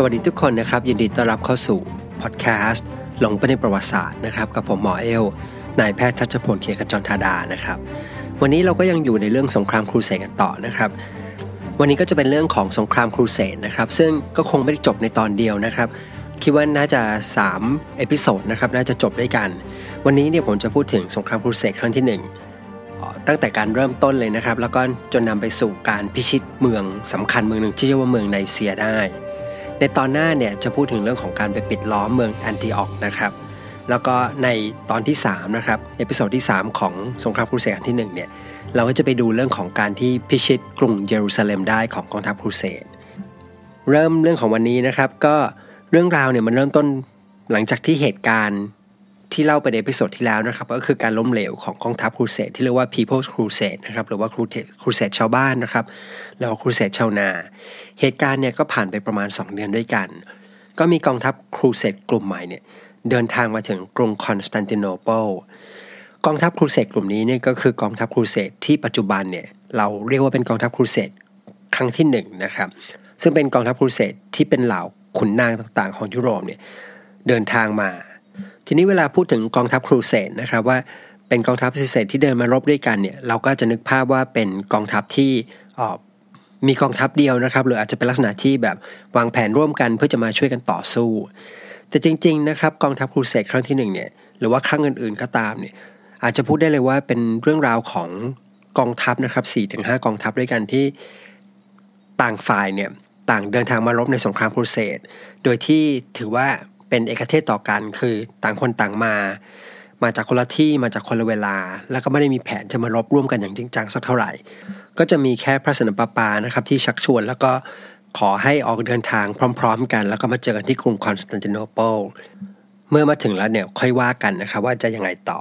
สวัสดีทุกคนนะครับ ยินดีต้อนรับเข้าสู่พอดแคสต์หลงไปในประวัติศาสตร์นะครับ กับผมหมอเอลนายแพทย์ชัชพลเกียรติขจรธาดานะครับ วันนี้เราก็ยังอยู่ในเรื่องสงครามครูเสดกันต่อนะครับ วันนี้ก็จะเป็นเรื่องของสงครามครูเสดนะครับ ซึ่งก็คงไม่ได้จบในตอนเดียวนะครับ คิดว่าน่าจะ3 episode นะครับน่าจะจบด้วยกัน วันนี้เนี่ยผมจะพูดถึงสงครามครูเสดครั้งที่ 1ตั้งแต่การเริ่มต้นเลยนะครับ แล้วก็จนนำไปสู่การพิชิตเมืองสำคัญเมืองหนึ่งที่ชื่อว่าเมืองไนเซียได้ ในตอนหน้าเนี่ยจะพูดถึงเรื่องของการไปปิดล้อมเมืองแอนติออกนะครับ แล้วก็ในตอนที่3นะครับ episode ที่ 3 ของสงครามครูเสดที่1เนี่ยเราก็จะไปดูเรื่องของการที่พิชิตกรุงเยรูซาเล็มได้ของกองทัพครูเสดเริ่มเรื่องของวันนี้นะครับก็เรื่องราวเนี่ยมันเริ่มต้นหลังจากที่เหตุการณ์ ที่เล่าไปใน episode ที่แล้วนะครับก็คือการล้มเหลวของกองทัพครูเสดที่เรียกว่า People's Crusade นะครับหรือว่าครูเสดชาวบ้านนะครับแล้วครูเสดชาวนา เหตุการณ์เนี่ยก็ผ่านไปประมาณ 2 เดือนด้วยกัน ก็มีกองทัพครูเสดกลุ่มใหม่เนี่ยเดินทางมาถึงกรุงคอนสแตนติโนเปิลกองทัพครูเสดกลุ่มนี้เนี่ยก็คือกองทัพครูเสดที่ปัจจุบันเนี่ยเราเรียกว่าเป็นกองทัพครูเสดครั้งที่1นะครับซึ่งเป็นกองทัพครูเสดที่เป็นเหล่าขุนนางต่างๆ ของยุโรปเนี่ยเดินทางมา ทีนี้เวลาพูดถึงกองทัพครูเสดนะครับว่าเป็นกองทัพครูเสดที่เดินมารบด้วยกันเนี่ยเราก็จะนึกภาพว่าเป็นกองทัพที่มีกองทัพเดียวนะครับ หรืออาจจะเป็นลักษณะที่แบบวางแผนร่วมกันเพื่อจะมาช่วยกันต่อสู้ แต่จริง ๆ นะครับ กองทัพครูเสดครั้งที่หนึ่งเนี่ยหรือว่าครั้งอื่นๆก็ตามเนี่ยอาจจะพูดได้เลยว่าเป็นเรื่องราวของกองทัพนะครับ4ี่ถึงห้ากองทัพด้วยกันที่ต่างฝ่ายเนี่ยต่างเดินทางมารบในสงครามครูเสดโดยที่ถือว่า เป็นเอกเทศต่อกันคือต่างคนต่างมา มาจากคนละที่มาจากคนละเวลา แล้วก็ไม่ได้มีแผนจะมารบร่วมกันอย่างจริงจังสักเท่าไหร่ ก็จะมีแค่พระสันตะปาปานะครับที่ชักชวนแล้วก็ขอให้ออกเดินทางพร้อม ๆ กัน แล้วก็มาเจอกันที่กรุงคอนสแตนติโนเปิลเมื่อมาถึงแล้วเนี่ยค่อยว่ากันนะครับว่าจะยังไงต่อ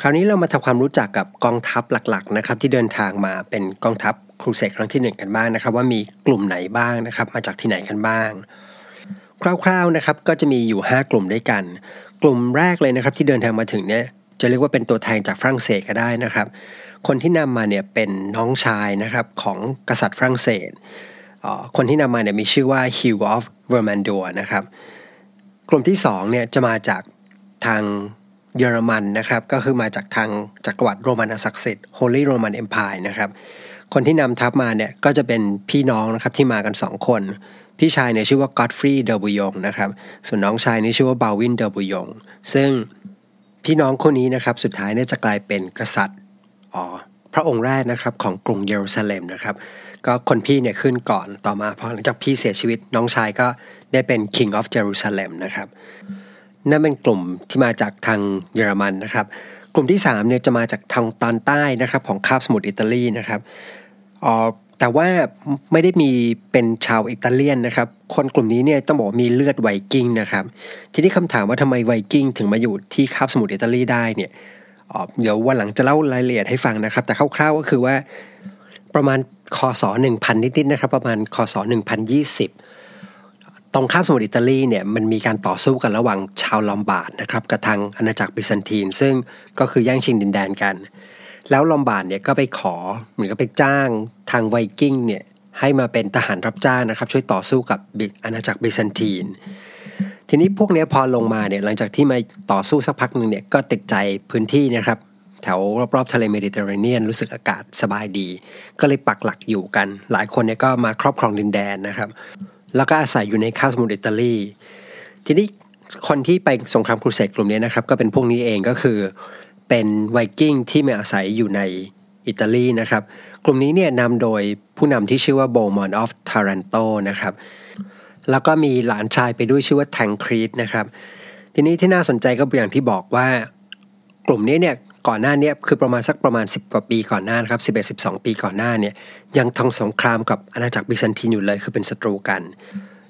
คราวนี้เรามาทำความรู้จักกับกองทัพหลักๆนะครับที่เดินทางมาเป็นกองทัพครูเสดครั้งที่ 1 กันบ้างนะครับ ว่ามีกลุ่มไหนบ้างนะครับ มาจากที่ไหนกันบ้าง คร่าวๆนะครับก็จะมีอยู่ 5 กลุ่มด้วยกัน กลุ่มแรกเลยนะครับที่เดินทางมาถึงเนี่ยจะเรียกว่าเป็นตัวแทนจากฝรั่งเศสก็ได้นะครับ คนที่นำมาเนี่ยเป็นน้องชายนะครับของกษัตริย์ฝรั่งเศส คนที่นำมาเนี่ยมีชื่อว่า Hugh of Vermandois นะครับ กลุ่มที่2เนี่ยจะมาจากทางเยอรมันนะครับ ก็คือมาจากทางจักรวรรดิโรมันศักดิ์สิทธิ์ Holy Roman Empire นะครับ คนที่นำทัพมาเนี่ยก็จะเป็นพี่น้องนะครับที่มากัน 2 คน พี่ชายเนี่ยชื่อว่าก็อดฟรีย์เดอบุยยงนะครับ ส่วนน้องชายนี่ชื่อว่าบอลด์วินเดอบุยยง ซึ่งพี่น้องคนนี้นะครับสุดท้ายเนี่ยจะกลายเป็นกษัตริย์อ๋อพระองค์แรกนะครับของกรุงเยรูซาเล็มนะครับ ก็คนพี่เนี่ยขึ้นก่อนต่อมาพอหลังจากพี่เสียชีวิตน้องชายก็ได้เป็น King of Jerusalem นะครับนั่นเป็นกลุ่มที่มาจากทางเยอรมันนะครับ กลุ่มที่3เนี่ยจะมาจากทางตอนใต้นะครับของคาบสมุทรอิตาลีนะครับอ๋อ แต่ว่าไม่ได้มีเป็นชาวอิตาเลียนนะครับ คนกลุ่มนี้เนี่ยต้องบอกมีเลือดไวกิ้งนะครับ ทีนี้คำถามว่าทำไมไวกิ้งถึงมาอยู่ที่คาบสมุทรอิตาลีได้เนี่ยเดี๋ยววันหลังจะเล่ารายละเอียดให้ฟังนะครับ แต่คร่าวๆก็คือว่าประมาณคศ1,000 นิดๆนะครับ ประมาณคศ1020 ตรงคาบสมุทรอิตาลีเนี่ยมันมีการต่อสู้กันระหว่างชาวลอมบาร์ดนะครับกับทางอาณาจักรบิซันตินซึ่งก็คือแย่งชิงดินแดนกัน แล้วลอมบาร์ดเนี่ยก็ไปขอเหมือนกับไปจ้างทางไวกิ้งเนี่ยให้มาเป็นทหารรับจ้างนะครับ ช่วยต่อสู้กับอาณาจักรบิซันตินทีนี้พวกนี้พอลงมาเนี่ยหลังจากที่มาต่อสู้สักพักหนึ่งเนี่ยก็ติดใจพื้นที่นะครับ แถวรอบๆทะเลเมดิเตอร์เรเนียนรู้สึกอากาศสบายดี ก็เลยปักหลักอยู่กัน หลายคนเนี่ยก็มาครอบครองดินแดนนะครับ แล้วก็อาศัยอยู่ในคาบสมุทรอิตาลีทีนี้คนที่ไปสงครามครูเสดกลุ่มนี้นะครับ ก็เป็นพวกนี้เองก็คือ เป็นไวกิ้งที่มาอาศัยอยู่ในอิตาลีนะครับ กลุ่มนี้เนี่ยนำโดยผู้นำที่ชื่อว่าโบมอนออฟทารันโตนะครับ แล้วก็มีหลานชายไปด้วยชื่อว่าแทงครีดนะครับ ทีนี้ที่น่าสนใจก็อย่างที่บอกว่ากลุ่มนี้เนี่ยก่อนหน้านี้คือประมาณสักประมาณ 10กว่าปีก่อนหน้านะครับ11 12 ปีก่อนหน้าเนี่ยยังทองสงครามกับอาณาจักรบิซันตินอยู่เลยคือเป็นศัตรูกัน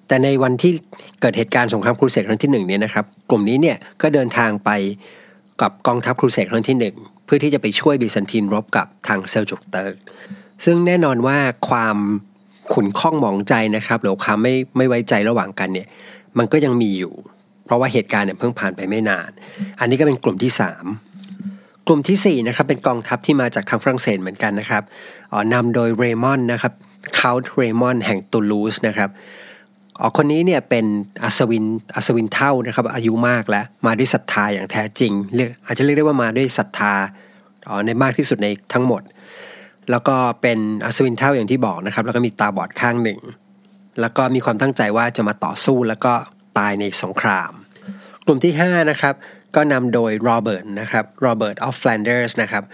แต่ในวันที่เกิดเหตุการณ์สงครามครูเสดครั้งที่1เนี่ยนะครับ กลุ่มนี้เนี่ยก็เดินทางไป กับกองทัพครูเสดครั้งที่ 1 เพื่อที่จะไปช่วยบิซันตินรบกับทางเซลจุกเติร์กซึ่งแน่นอนว่าความขุ่นข้องหมองใจนะครับหรือความไม่ไม่ไว้ใจระหว่างกันเนี่ยมันก็ยังมีอยู่ เพราะว่าเหตุการณ์เนี่ยเพิ่งผ่านไปไม่นาน อันนี้ก็เป็นกลุ่มที่ 3 กลุ่มที่4นะครับเป็นกองทัพที่มาจากทางฝรั่งเศสเหมือนกันนะครับเอ่อนำโดยเรมอนนะครับเคานต์เรมอนแห่งตูลูสนะครับ อ๋อคนนี้เนี่ยเป็นอัศวินอัศวินเฒ่านะครับ อายุมากแล้ว มาด้วยศรัทธาอย่างแท้จริงเรียกอาจจะเรียกได้ว่ามาด้วยศรัทธาอ๋อในมากที่สุดในทั้งหมด แล้วก็เป็นอัศวินเฒ่าอย่างที่บอกนะครับ แล้วก็มีตาบอดข้างหนึ่ง แล้วก็มีความตั้งใจว่าจะมาต่อสู้แล้วก็ตายในสงคราม กลุ่มที่ 5 นะครับ ก็นำโดยโรเบิร์ตนะครับ Robert of Flanders นะครับ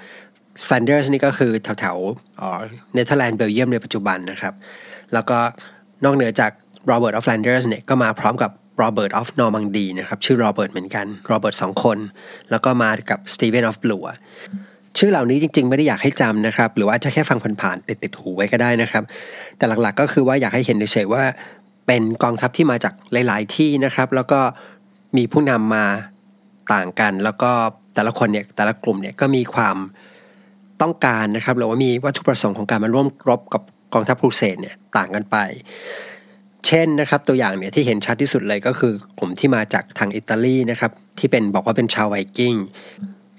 แฟลนเดอร์สนี่ก็คือแถวแถวเนเธอร์แลนด์เบลเยียมในปัจจุบันนะครับ แล้วก็นอกเหนือจาก Robert of Flanders เนี่ยก็มาพร้อมกับ Robert of Normandy นะครับชื่อโรเบิร์ตเหมือนกันโรเบิร์ตสองคน แล้วก็มากับ Stephen of Blois ชื่อเหล่านี้จริงๆ ไม่ได้อยากให้จำนะครับ หรือว่าจะแค่ฟังผ่านๆติดติดหูไว้ก็ได้นะครับ แต่หลักๆก็คือว่าอยากให้เห็นเฉยๆว่า เป็นกองทัพที่มาจากหลาย ๆ ที่นะครับ แล้วก็มีผู้นำมาต่างกัน แล้วก็แต่ละคนเนี่ยแต่ละกลุ่มเนี่ยก็มีความต้องการนะครับหรือว่ามีวัตถุประสงค์ของการมาร่วมรบกับกองทัพครูเสดเนี่ยต่างกันไป เช่นนะครับตัวอย่างเนี่ยที่เห็นชัดที่สุดเลยก็คือกลุ่มที่มาจากทางอิตาลีนะครับที่เป็นบอกว่าเป็นชาวไวกิ้ง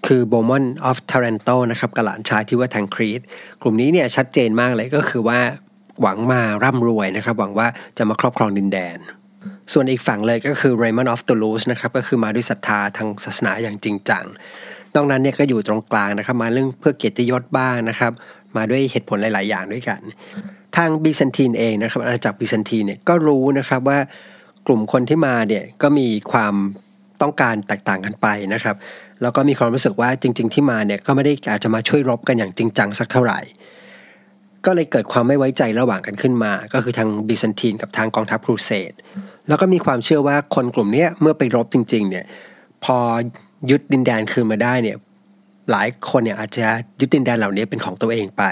คือโบมอนออฟทารันโตนะครับกับหลานชายที่ว่าทางครีตกลุ่มนี้เนี่ยชัดเจนมากเลยก็คือว่าหวังมาร่ำรวยนะครับ หวังว่าจะมาครอบครองดินแดน ส่วนอีกฝั่งเลยก็คือ Raymond of Toulouse นะครับก็คือมาด้วยศรัทธาทางศาสนาอย่างจริงจังนอกนั้นเนี่ยก็อยู่ตรงกลางนะครับ มาเรื่องเพื่อเกียรติยศบ้างนะครับ มาด้วยเหตุผลหลาย ๆ อย่างด้วยกัน ทางบิซันทีนเองนะครับอาณาจักรบิซันทีนเนี่ยก็รู้นะครับว่ากลุ่มคนที่มาเนี่ยก็มีความต้องการแตกต่างกันไปนะครับ แล้วก็มีความรู้สึกว่าจริง ๆ ที่มาเนี่ยก็ไม่ได้อาจจะมาช่วยรบกันอย่างจริงจังสักเท่าไหร่ ก็เลยเกิดความไม่ไว้ใจระหว่างกันขึ้นมา ก็คือทางบิซันทีนกับทางกองทัพครูเสดแล้วก็มีความเชื่อว่าคนกลุ่มนี้เมื่อไปรบจริง ๆ เนี่ยพอยึดดินแดนคืนมาได้เนี่ย หลายคนเนี่ยอาจจะยึดดินแดนเหล่านี้เป็นของตัวเองไป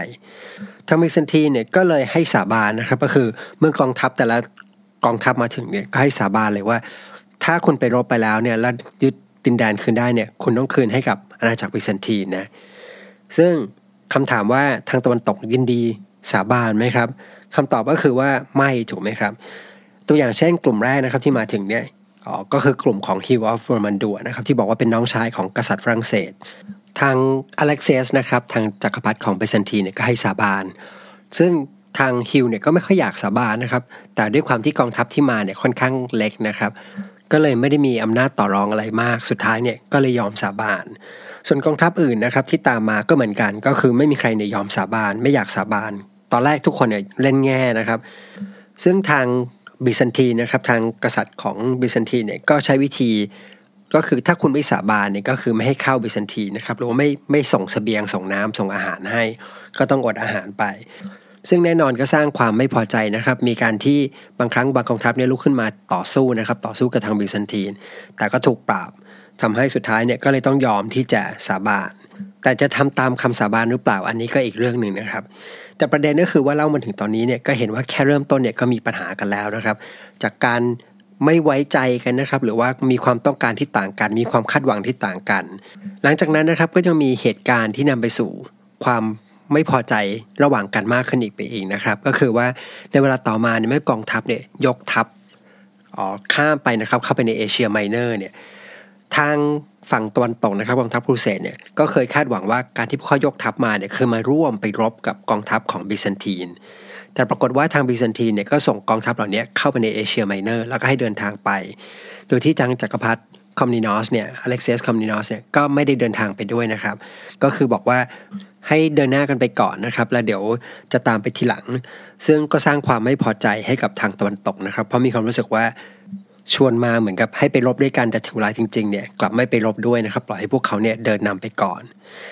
ทางมิซันทีเนี่ยก็เลยให้สาบานนะครับ ก็คือเมื่อกองทัพแต่ละกองทัพมาถึงเนี่ยก็ให้สาบานเลยว่า ถ้าคุณไปรบไปแล้วเนี่ยแล้วยึดดินแดนคืนได้เนี่ยคุณต้องคืนให้กับอาณาจักรบิซันทีนนะซึ่งคำถามว่าทางตะวันตกยินดีสาบานไหมครับคำตอบก็คือว่าไม่ถูกไหมครับ ตัวอย่างเช่นกลุ่มแรกนะครับที่มาถึงเนี่ย ก็คือกลุ่มของ Hugh of Vermandois นะครับที่บอกว่าเป็นน้องชายของกษัตริย์ฝรั่งเศส ทางอเล็กเซียสนะครับทางจักรพรรดิของบิซันทีนเนี่ยก็ให้สาบาน ซึ่งทางฮิวเนี่ยก็ไม่ค่อยอยากสาบานนะครับ แต่ด้วยความที่กองทัพที่มาเนี่ยค่อนข้างเล็กนะครับ ก็เลยไม่ได้มีอำนาจต่อรองอะไรมาก สุดท้ายเนี่ยก็เลยยอมสาบาน ส่วนกองทัพอื่นนะครับที่ตามมาก็เหมือนกัน ก็คือไม่มีใครเนี่ยยอมสาบาน ไม่อยากสาบาน ตอนแรกทุกคนเนี่ยเล่นแง่นะครับ ซึ่งทาง บิซันทีนะครับทางกษัตริย์ของบิซันทีนเนี่ยก็ใช้วิธีก็คือถ้าคุณไม่สาบานเนี่ยก็คือไม่ให้เข้าบิซันทีนนะครับหรือว่าไม่ไม่ส่งเสบียงส่งน้ำส่งอาหารให้ ก็ต้องอดอาหารไป ซึ่งแน่นอนก็สร้างความไม่พอใจนะครับ มีการที่บางครั้งบางกองทัพเนี่ยลุกขึ้นมาต่อสู้นะครับ ต่อสู้กับทางบิซันทีน แต่ก็ถูกปราบ ทำให้สุดท้ายเนี่ยก็เลยต้องยอมที่จะสาบาน แต่จะทำตามคำสาบานหรือเปล่าอันนี้ก็อีกเรื่องหนึ่งนะครับ แต่ประเด็นก็คือว่าเล่ามาถึงตอนนี้เนี่ยก็เห็นว่าแค่เริ่มต้นเนี่ยก็มีปัญหากันแล้วนะครับ จากการไม่ไว้ใจกันนะครับ หรือว่ามีความต้องการที่ต่างกัน มีความคาดหวังที่ต่างกัน หลังจากนั้นนะครับก็ยังมีเหตุการณ์ที่นำไปสู่ความไม่พอใจระหว่างกันมากขึ้นอีกไปอีกนะครับ ก็คือว่าในเวลาต่อมาเนี่ยเมื่อกองทัพเนี่ยยกทัพอ๋อข้ามไปนะครับเข้าไปในเอเชียไมเนอร์เนี่ย ทางฝั่งตะวันตกนะครับกองทัพครูเสดเนี่ยก็เคยคาดหวังว่าการที่พวกเขายกทัพมาเนี่ยคือมาร่วมไปรบกับกองทัพของบิซันทีน แต่ปรากฏว่าทางบิซันทีนเนี่ยก็ส่งกองทัพเหล่านี้เข้าไปในเอเชียไมเนอร์แล้วก็ให้เดินทางไป โดยที่ทางจักรพรรดิคอมนินอสเนี่ยอเล็กเซียสคอมนินอสเนี่ยก็ไม่ได้เดินทางไปด้วยนะครับ ก็คือบอกว่าให้เดินหน้ากันไปก่อนนะครับ แล้วเดี๋ยวจะตามไปทีหลัง ซึ่งก็สร้างความไม่พอใจให้กับทางตะวันตกนะครับ เพราะมีความรู้สึกว่า ชวนมาเหมือนกับให้ไปรบด้วยกันแต่ถึงเวลาจริงๆเนี่ยกลับไม่ไปรบด้วยนะครับ ปล่อยให้พวกเขาเนี่ยเดินนำไปก่อน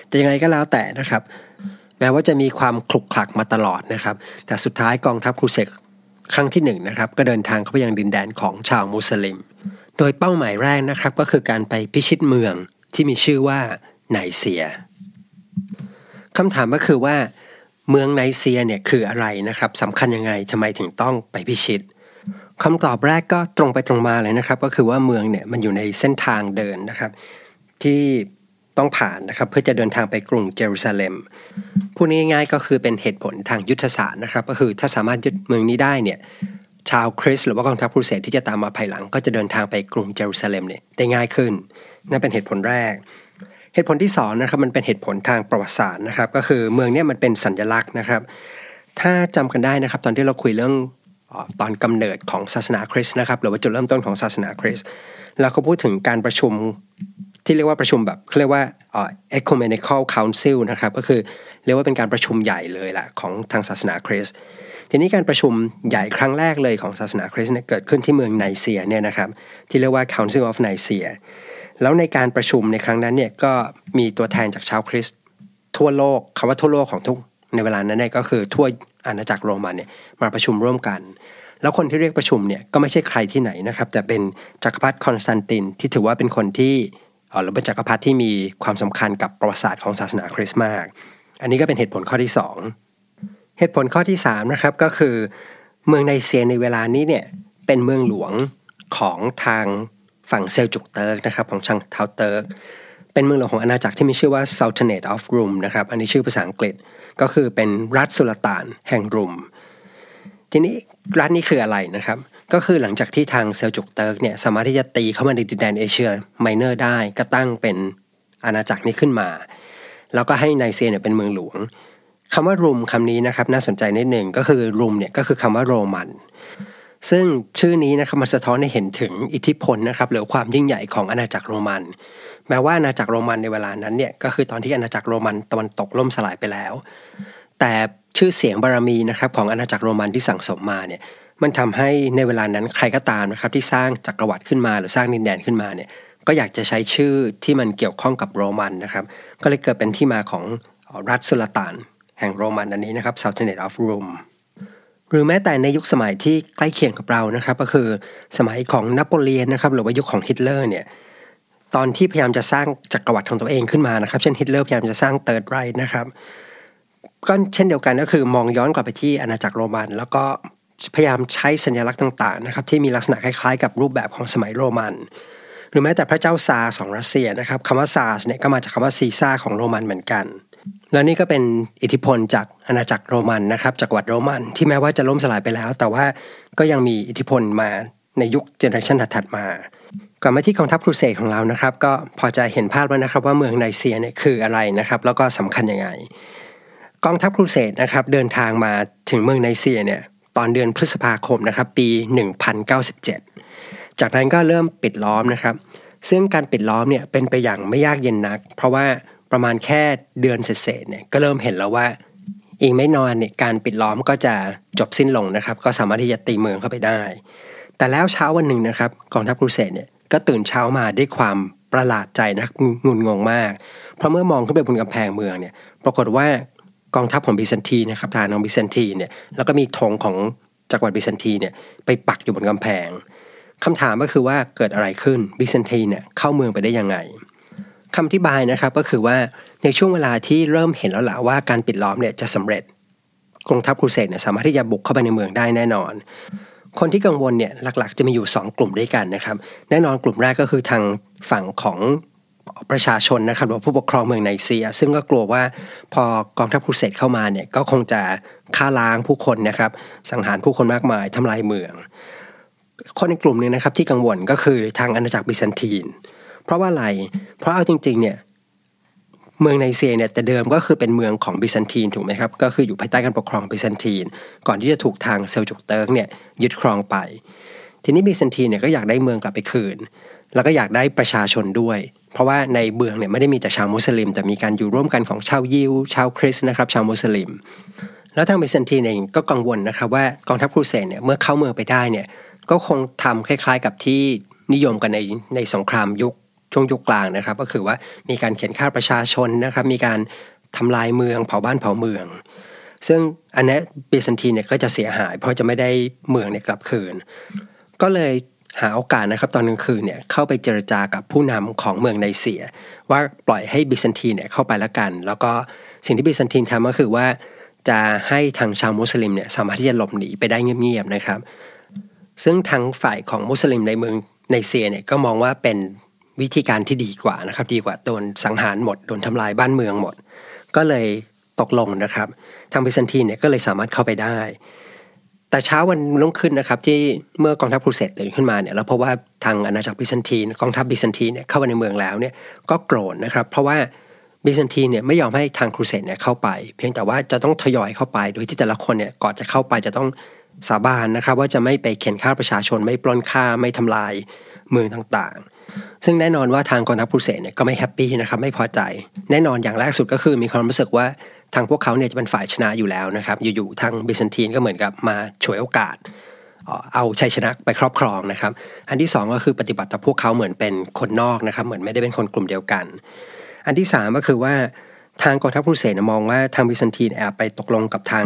แต่ยังไงก็แล้วแต่นะครับ แม้ว่าจะมีความคลุกคลักมาตลอดนะครับ แต่สุดท้ายกองทัพครูเซกครั้งที่1นนะครับก็เดินทางเข้าไปยังดินแดนของชาวมุสลิม โดยเป้าหมายแรกนะครับก็คือการไปพิชิตเมืองที่มีชื่อว่าไนเซียคำถามก็คือว่า เมืองไนเซียเนี่ยคืออะไรนะครับสำคัญยังไงทำไมถึงต้องไปพิชิต คำตอบแรกก็ตรงไปตรงมาเลยนะครับ ก็คือว่าเมืองเนี่ยมันอยู่ในเส้นทางเดินนะครับ ที่ต้องผ่านนะครับ เพื่อจะเดินทางไปกรุงเยรูซาเล็มพูดง่ายๆก็คือเป็นเหตุผลทางยุทธศาสตร์นะครับ ก็คือถ้าสามารถยึดเมืองนี้ได้เนี่ยชาวคริสต์หรือว่ากองทัพครูเสดที่จะตามมาภายหลัง ก็จะเดินทางไปกรุงเยรูซาเล็มเนี่ยได้ง่ายขึ้น นั่นเป็นเหตุผลแรก เหตุผลที่2นะครับมันเป็นเหตุผลทางประวัติศาสตร์นะครับ ก็คือเมืองเนี้มันเป็นสัญลักษณ์นะครับ ถ้าจำกันได้นะครับ ตอนที่เราคุยเรื่อง ตอนกำเนิดของศาสนาคริสต์นะครับ หรือว่าจุดเริ่มต้นของศาสนาคริสต์แล้วก็พูดถึงการประชุมที่เรียกว่าประชุมแบบเขาเรียกว่า ecumenical council นะครับ ก็คือเรียกว่าเป็นการประชุมใหญ่เลยแหละของทางศาสนาคริสต์ทีนี้การประชุมใหญ่ครั้งแรกเลยของศาสนาคริสต์เกิดขึ้นที่เมืองไนเซียเนี่ยนะครับ ที่เรียกว่า Council of Nicaea แล้วในการประชุมในครั้งนั้นเนี่ยก็มีตัวแทนจากชาวคริสต์ทั่วโลกคำว่าทั่วโลกของยุคในเวลานั้นเนี่ยก็คือทั่วอาณาจักรโรมันเนี่ยมาประชุมร่วมกัน แล้วคนที่เรียกประชุมเนี่ยก็ไม่ใช่ใครที่ไหนนะครับ แต่เป็นจักรพรรดิคอนสแตนตินที่ถือว่าเป็นคนที่หรือเป็นจักรพรรดิที่มีความสำคัญกับประวัติศาสตร์ของศาสนาคริสต์มาก อันนี้ก็เป็นเหตุผลข้อที่ 2 เหตุผลข้อที่3นะครับก็คือ เมืองไนเซียในเวลานี้เนี่ยเป็นเมืองหลวงของทางฝั่งเซลจุกเติร์กนะครับของชางเทาเติร์กเป็นเมืองหลวงของอาณาจักรที่มีชื่อว่า Sultanate of Rum นะครับอันนี้ชื่อภาษาอังกฤษก็คือเป็นรัฐสุลต่านแห่งรุม ทีนี้รัฐนี้คืออะไรนะครับ ก็คือหลังจากที่ทางเซลจุกเติร์กเนี่ยสามารถที่จะตีเข้ามาในดินแดนเอเชียไมเนอร์ได้ก็ตั้งเป็นอาณาจักรนี้ขึ้นมา แล้วก็ให้ไนเซียเนี่ยเป็นเมืองหลวงคำว่ารุมคำนี้นะครับน่าสนใจนิดหนึ่งก็คือรุมเนี่ยก็คือคำว่าโรมัน ซึ่งชื่อนี้นะครับมันสะท้อนให้เห็นถึงอิทธิพลนะครับหรือความยิ่งใหญ่ของอาณาจักรโรมัน แม้ว่าอาณาจักรโรมันในเวลานั้นเนี่ยก็คือตอนที่อาณาจักรโรมันตะวันตกล่มสลายไปแล้ว แต่ชื่อเสียงบารมีนะครับของอาณาจักรโรมันที่สั่งสมมาเนี่ยมันทำให้ในเวลานั้นใครก็ตามนะครับที่สร้างจักรวรรดิขึ้นมาหรือสร้างดินแดนขึ้นมาเนี่ยก็อยากจะใช้ชื่อที่มันเกี่ยวข้องกับโรมันนะครับ ก็เลยเกิดเป็นที่มาของรัฐสุลต่าน แห่งโรมันอันนี้นะครับ Sultanate of Rum หรือแม้แต่ในยุคสมัยที่ใกล้เคียงกับเรานะครับ ก็คือสมัยของนโปเลียนนะครับหรือว่ายุคของฮิตเลอร์เนี่ยตอนที่พยายามจะสร้างจักรวรรดิของตัวเองขึ้นมานะครับ เช่นฮิตเลอร์พยายามจะสร้าง Third Reich นะครับ ก็เช่นเดียวกันก็คือมองย้อนกลับไปที่อาณาจักรโรมัน แล้วก็พยายามใช้สัญลักษณ์ต่างๆนะครับที่มีลักษณะคล้ายๆ กับรูปแบบของสมัยโรมัน หรือแม้แต่พระเจ้าซาร์ของรัสเซียนะครับคำว่าซาร์เนี่ยก็มาจากคำว่าซีซ่าของโรมันเหมือนกัน แล้วนี่ก็เป็นอิทธิพลจากอาณาจักรโรมันนะครับจักรวรรดิโรมันที่แม้ว่าจะล่มสลายไปแล้ว แต่ว่าก็ยังมีอิทธิพลมาในยุค generation ถัดๆมากลับมาที่กองทัพครูเสดของเรานะครับ ก็พอจะเห็นภาพแล้วนะครับว่าเมืองไนเซียเนี่ยคืออะไรนะครับ แล้วก็สำคัญยังไง กองทัพครูเสดนะครับเดินทางมาถึงเมืองไนเซียเนี่ยตอนเดือนพฤษภาคมนะครับปี 1097 จากนั้นก็เริ่มปิดล้อมนะครับ ซึ่งการปิดล้อมเนี่ยเป็นไปอย่างไม่ยากเย็นนัก เพราะว่าประมาณแค่เดือนเศษเนี่ยก็เริ่มเห็นแล้วว่าอีกไม่นอนเนี่ยการปิดล้อมก็จะจบสิ้นลงนะครับ ก็สามารถที่จะตีเมืองเข้าไปได้ แต่แล้วเช้าวันหนึ่งนะครับกองทัพครูเสดเนี่ยก็ตื่นเช้ามาด้วยความประหลาดใจนะงุนงงมาก เพราะเมื่อมองขึ้นไปบนกำแพงเมืองเนี่ยปรากฏว่า กองทัพของบิซันทีนะครับทหารของบิซันทีเนี่ยแล้วก็มีธงของจักรวรรดิบิซันทีเนี่ยไปปักอยู่บนกำแพงคำถามก็คือว่าเกิดอะไรขึ้นบิซันทีเนี่ยเข้าเมืองไปได้ยังไงคำอธิบายนะครับก็คือว่าในช่วงเวลาที่เริ่มเห็นแล้วแหละว่าการปิดล้อมเนี่ยจะสำเร็จกองทัพครูเสดเนี่ยสามารถที่จะบุกเข้าไปในเมืองได้แน่นอน คนที่กังวลเนี่ยหลักๆ จะมีอยู่ 2 กลุ่มด้วยกันนะครับ แน่นอนกลุ่มแรกก็คือทางฝั่งของ ประชาชนนะครับหรือผู้ปกครองเมืองไนเซีย ซึ่งก็กลัวว่าพอกองทัพครูเสดเข้ามาเนี่ยก็คงจะฆ่าล้างผู้คนนะครับ สังหารผู้คนมากมายทำลายเมือง คนในกลุ่มนึงนะครับที่กังวลก็คือทางอาณาจักรบิซันทีน เพราะว่าอะไร เพราะเอาจริงๆเนี่ยเมืองไนเซียเนี่ยแต่เดิมก็คือเป็นเมืองของบิซันทีนถูกไหมครับก็คืออยู่ภายใต้การปกครองบิซันทีน ก่อนที่จะถูกทางเซลจุกเติร์กเนี่ยยึดครองไป ทีนี้บิซันทีนเนี่ยก็อยากได้เมืองกลับไปคืน แล้วก็อยากได้ประชาชนด้วย เพราะว่าในเมืองเนี่ยไม่ได้มีแต่ชาวมุสลิม แต่มีการอยู่ร่วมกันของชาวยิว ชาวคริสต์นะครับ ชาวมุสลิม แล้วทางบิซันทีนเองก็กังวลนะครับว่ากองทัพครูเสดเนี่ยเมื่อเข้าเมืองไปได้เนี่ยก็คงทำคล้ายๆกับที่นิยมกันในในสงครามยุคช่วงยุคกลางนะครับ ก็คือว่ามีการเข่นฆ่าประชาชนนะครับมีการทำลายเมืองเผาบ้านเผาเมือง ซึ่งอันนี้บิซันทีนเนี่ยก็จะเสียหาย เพราะจะไม่ได้เมืองเนี่ยกลับคืน ก็เลย หาโอกาสนะครับตอนกลางคืนเนี่ยเข้าไปเจรจากับผู้นำของเมืองไนเซีย ว่าปล่อยให้บิซันทีนเนี่ยเข้าไปแล้วกัน แล้วก็สิ่งที่บิซันทีนทำก็คือว่า จะให้ทางชาวมุสลิมเนี่ยสามารถที่จะหลบหนีไปได้เงียบๆนะครับ ซึ่งทางฝ่ายของมุสลิมในเมืองไนเซียเนี่ยก็มองว่าเป็นวิธีการที่ดีกว่านะครับ ดีกว่าโดนสังหารหมดโดนทำลายบ้านเมืองหมด ก็เลยตกลงนะครับ ทางบิซันทีนเนี่ยก็เลยสามารถเข้าไปได้ แต่เช้าวันรุ่งขึ้นนะครับที่เมื่อกองทัพครูเสดตื่นขึ้นมาเนี่ยแล้วเพราะว่าทางอาณาจักรบิซันทีนกองทัพบิซันทีนเนี่ยเข้าไปในเมืองแล้วเนี่ยก็โกรธนะครับ เพราะว่าบิซันทีนเนี่ยไม่ยอมให้ทางครูเสดเนี่ยเข้าไป เพียงแต่ว่าจะต้องทยอยเข้าไป โดยที่แต่ละคนเนี่ยก่อนจะเข้าไปจะต้องสาบานนะครับ ว่าจะไม่ไปเข่นฆ่าประชาชนไม่ปล้นฆ่าไม่ทำลายเมืองต่างๆ ซึ่งแน่นอนว่าทางกองทัพครูเสดเนี่ยก็ไม่ happy นะครับไม่พอใจ แน่นอนอย่างแรกสุดก็คือมีความรู้สึกว่า ทางพวกเขาเนี่ยจะเป็นฝ่ายชนะอยู่แล้วนะครับ อยู่ๆทางบิซันทีนก็เหมือนกับมาฉวยโอกาส เอาชัยชนะไปครอบครองนะครับ อันที่ 2 ก็คือปฏิบัติต่อพวกเขาเหมือนเป็นคนนอกนะครับ เหมือนไม่ได้เป็นคนกลุ่มเดียวกัน อันที่ 3 ก็คือว่าทางกองทัพครูเสดมองว่าทางบิซันทีนแอบไปตกลงกับทาง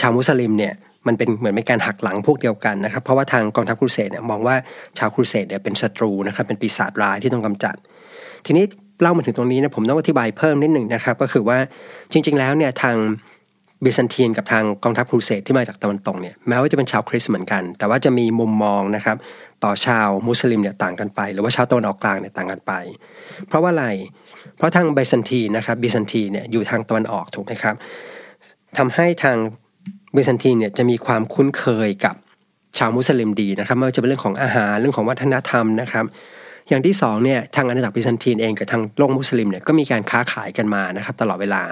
ชาวมุสลิมเนี่ยมันเป็นเหมือนเป็นการหักหลังพวกเดียวกันนะครับ เพราะว่าทางกองทัพครูเสดเนี่ยมองว่าชาวครูเสดเนี่ยเป็นศัตรูนะครับเป็นปีศาจร้ายที่ต้องกำจัด ทีนี้ เล่ามาถึงตรงนี้นะผมต้องอธิบายเพิ่มนิดหนึ่งนะครับ ก็คือว่าจริง ๆ แล้วเนี่ยทางบิซันเทียนกับทางกองทัพครูเสดที่มาจากตะวันตกเนี่ยแม้ว่าจะเป็นชาวคริสต์เหมือนกัน แต่ว่าจะมีมุมมองนะครับ ต่อชาวมุสลิมเนี่ยต่างกันไป หรือว่าชาวตะวันออกกลางเนี่ยต่างกันไป เพราะว่าอะไร เพราะทางบิซันทีนนะครับบิซันทีนเนี่ยอยู่ทางตะวันออกถูกไหมครับทำให้ทางบิซันทีนเนี่ยจะมีความคุ้นเคยกับชาวมุสลิมดีนะครับไม่ว่าจะเป็นเรื่องของอาหารเรื่องของวัฒนธรรมนะครับ อย่างที่สองเนี่ยทางอาณาจักรบิซันทีนเองกับทางโลกมุสลิมเนี่ยก็มีการค้าขายกันมานะครับตลอดเวลา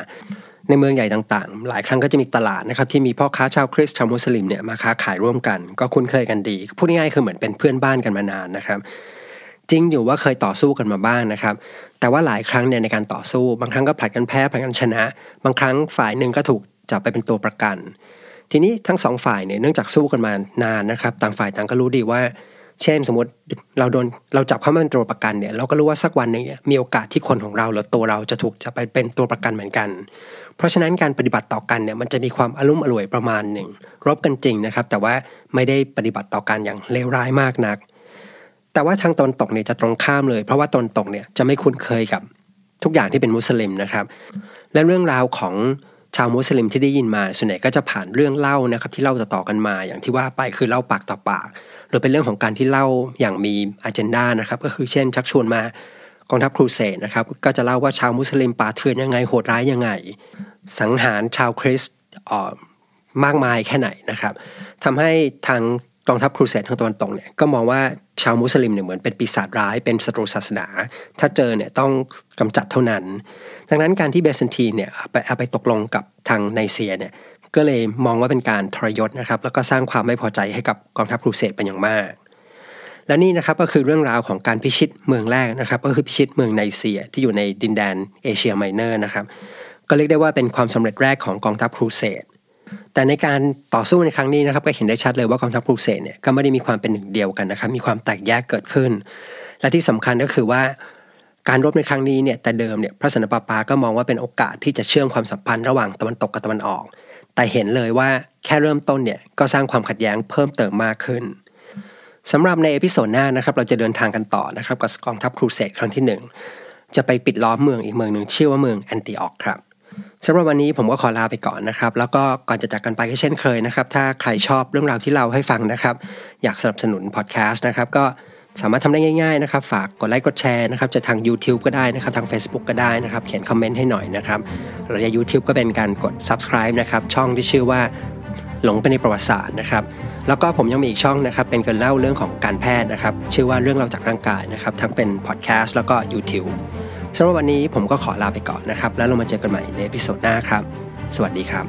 ในเมืองใหญ่ต่างๆ หลายครั้งก็จะมีตลาดนะครับที่มีพ่อค้าชาวคริสต์ชาวมุสลิมเนี่ยมาค้าขายร่วมกัน ก็คุ้นเคยกันดีพูดง่ายๆคือเหมือนเป็นเพื่อนบ้านกันมานานนะครับจริงอยู่ว่าเคยต่อสู้กันมาบ้างนะครับ แต่ว่าหลายครั้งเนี่ยในการต่อสู้ บางครั้งก็ผลัดกันแพ้ผลัดกันชนะ บางครั้งฝ่ายหนึ่งก็ถูกจับไปเป็นตัวประกัน ทีนี้ทั้งสองฝ่ายเนี่ยเนื่องจากสู้กันมานานนะครับ ต่างฝ่ายต่างก็รู้ดีว่า เช่นสมมติเราโดนเราจับเข้ามาเป็นตัวประกันเนี่ยเราก็รู้ว่าสักวันหนึ่งเนี่ยมีโอกาสที่คนของเราหรือตัวเราจะถูกจะไปเป็นตัวประกันเหมือนกัน เพราะฉะนั้นการปฏิบัติต่อกันเนี่ยมันจะมีความอารมณ์อร่วยประมาณหนึ่งรบกันจริงนะครับ แต่ว่าไม่ได้ปฏิบัติต่อกันอย่างเลวร้ายมากนัก แต่ว่าทางตนตกเนี่ยจะตรงข้ามเลย เพราะว่าตนตกเนี่ยจะไม่คุ้นเคยกับทุกอย่างที่เป็นมุสลิมนะครับ และเรื่องราวของชาวมุสลิมที่ได้ยินมาส่วนใหญ่ก็จะผ่านเรื่องเล่านะครับที่เล่าต่อๆกันมาอย่างที่ว่าไปคือเล่าปากต่อปาก หรือเป็นเรื่องของการที่เล่าอย่างมีอันเจนดานะครับก็คือเช่นชักชวนมากองทัพครูเสดนะครับก็จะเล่าว่าชาวมุสลิมป่าเถื่อนยังไงโหดร้ายยังไง สังหารชาวคริสต์มากมายแค่ไหนนะครับทำให้ทางกองทัพครูเสดทางตะวันตกเนี่ยก็มองว่า ชาวมุสลิมเนี่ยเหมือนเป็นปีศาจร้ายเป็นศัตรูศาสนา ถ้าเจอเนี่ยต้องกำจัดเท่านั้น ดังนั้นการที่บิซันทีนเนี่ยไปเอาไปตกลงกับทางไนเซียเนี่ยก็เลยมองว่าเป็นการทรยศนะครับแล้วก็สร้างความไม่พอใจให้กับกองทัพครูเสดเป็นอย่างมาก และนี่นะครับก็คือเรื่องราวของการพิชิตเมืองแรกนะครับก็คือพิชิตเมืองไนเซียที่อยู่ในดินแดนเอเชียไมเนอร์นะครับก็เรียกได้ว่าเป็นความสำเร็จแรกของกองทัพครูเสด แต่ในการต่อสู้ในครั้งนี้นะครับก็เห็นได้ชัดเลยว่ากองทัพครูเสดเนี่ยก็ไม่ได้มีความเป็นหนึ่งเดียวกันนะครับมีความแตกแยกเกิดขึ้น และที่สำคัญก็คือว่าการรบในครั้งนี้เนี่ยแต่เดิมเนี่ยพระสันตะปาปาก็มองว่าเป็นโอกาสที่จะเชื่อมความสัมพันธ์ระหว่างตะวันตกกับตะวันออก แต่เห็นเลยว่าแค่เริ่มต้นเนี่ยก็สร้างความขัดแย้งเพิ่มเติมมากขึ้นสำหรับใน episode หน้านะครับเราจะเดินทางกันต่อนะครับกับกองทัพครูเสดครั้งที่ 1 จะไปปิดล้อมเมืองอีกเมืองหนึ่งชื่อว่าเมืองแอนติออกครับ สำหรับวันนี้ผมก็ขอลาไปก่อนนะครับ แล้วก็ก่อนจะจากกันไปก็เช่นเคยนะครับ ถ้าใครชอบเรื่องราวที่เล่าให้ฟังนะครับ อยากสนับสนุนพอดแคสต์นะครับ ก็สามารถทำได้ง่ายๆนะครับ ฝากกดไลค์กดแชร์นะครับจะทาง YouTube ก็ได้นะครับ ทาง Facebook ก็ได้นะครับ เขียนคอมเมนต์ให้หน่อยนะครับหรือใน YouTube ก็เป็นการกด subscribe นะครับ ช่องที่ชื่อว่าหลงไปในประวัติศาสตร์นะครับ แล้วก็ผมยังมีอีกช่องนะครับ เป็นการเล่าเรื่องของการแพทย์นะครับ ชื่อว่าเรื่องเล่าจากร่างกายนะครับ ทั้งเป็นพอดแคสต์แล้วก็ YouTube สำหรับวันนี้ผมก็ขอลาไปก่อนนะครับ แล้วเรามาเจอกันใหม่ใน episode หน้าครับ สวัสดีครับ